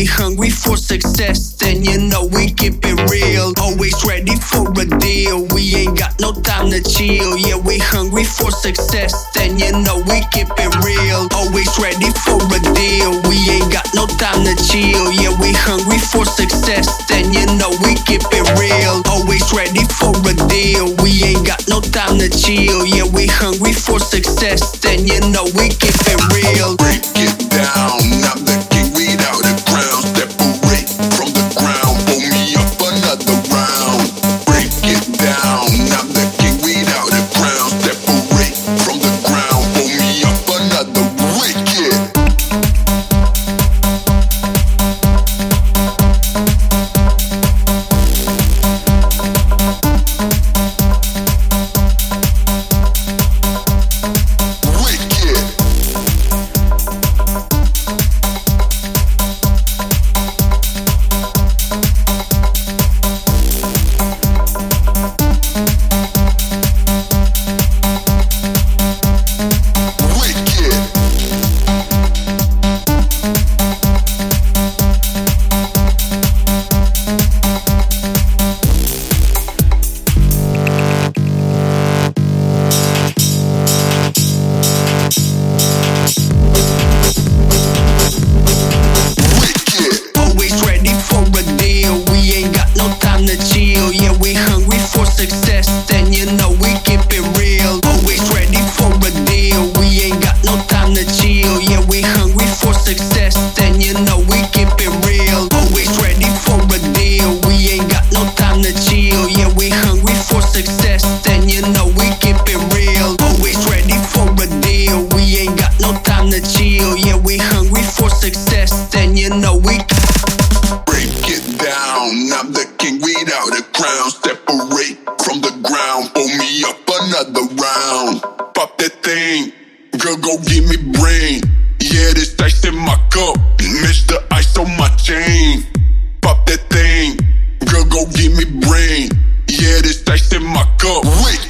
we hungry for success, then you know we keep it real. Always ready for a deal. We ain't got no time to chill. Yeah, we hungry for success, then you know we keep it real. Always ready for a deal. We ain't got no time to chill. Yeah, we hungry for success, then you know we keep it real. Always ready for a deal. We ain't got no time to chill. Yeah, we hungry for success, then you know we keep it real. Time to chill. Yeah, we hungry for success. Then you know we keep it real. Always ready for a deal. We ain't got no time to chill. Yeah, we hungry for success. Then you know we keep it real. Always ready for a deal. We ain't got no time to chill. Yeah, we hungry for success. Then you know we keep it real. Always ready for a deal. We ain't got no time to chill. Yeah, we hungry for success. Then you know we Break it down. I'm the king out. Separate from the ground, me up another round. Pop that thing, girl, go give me brain. Yeah, this ice in my cup, the ice on my chain. Pop that thing, girl, go give me brain. Yeah, this ice in my cup. Wait.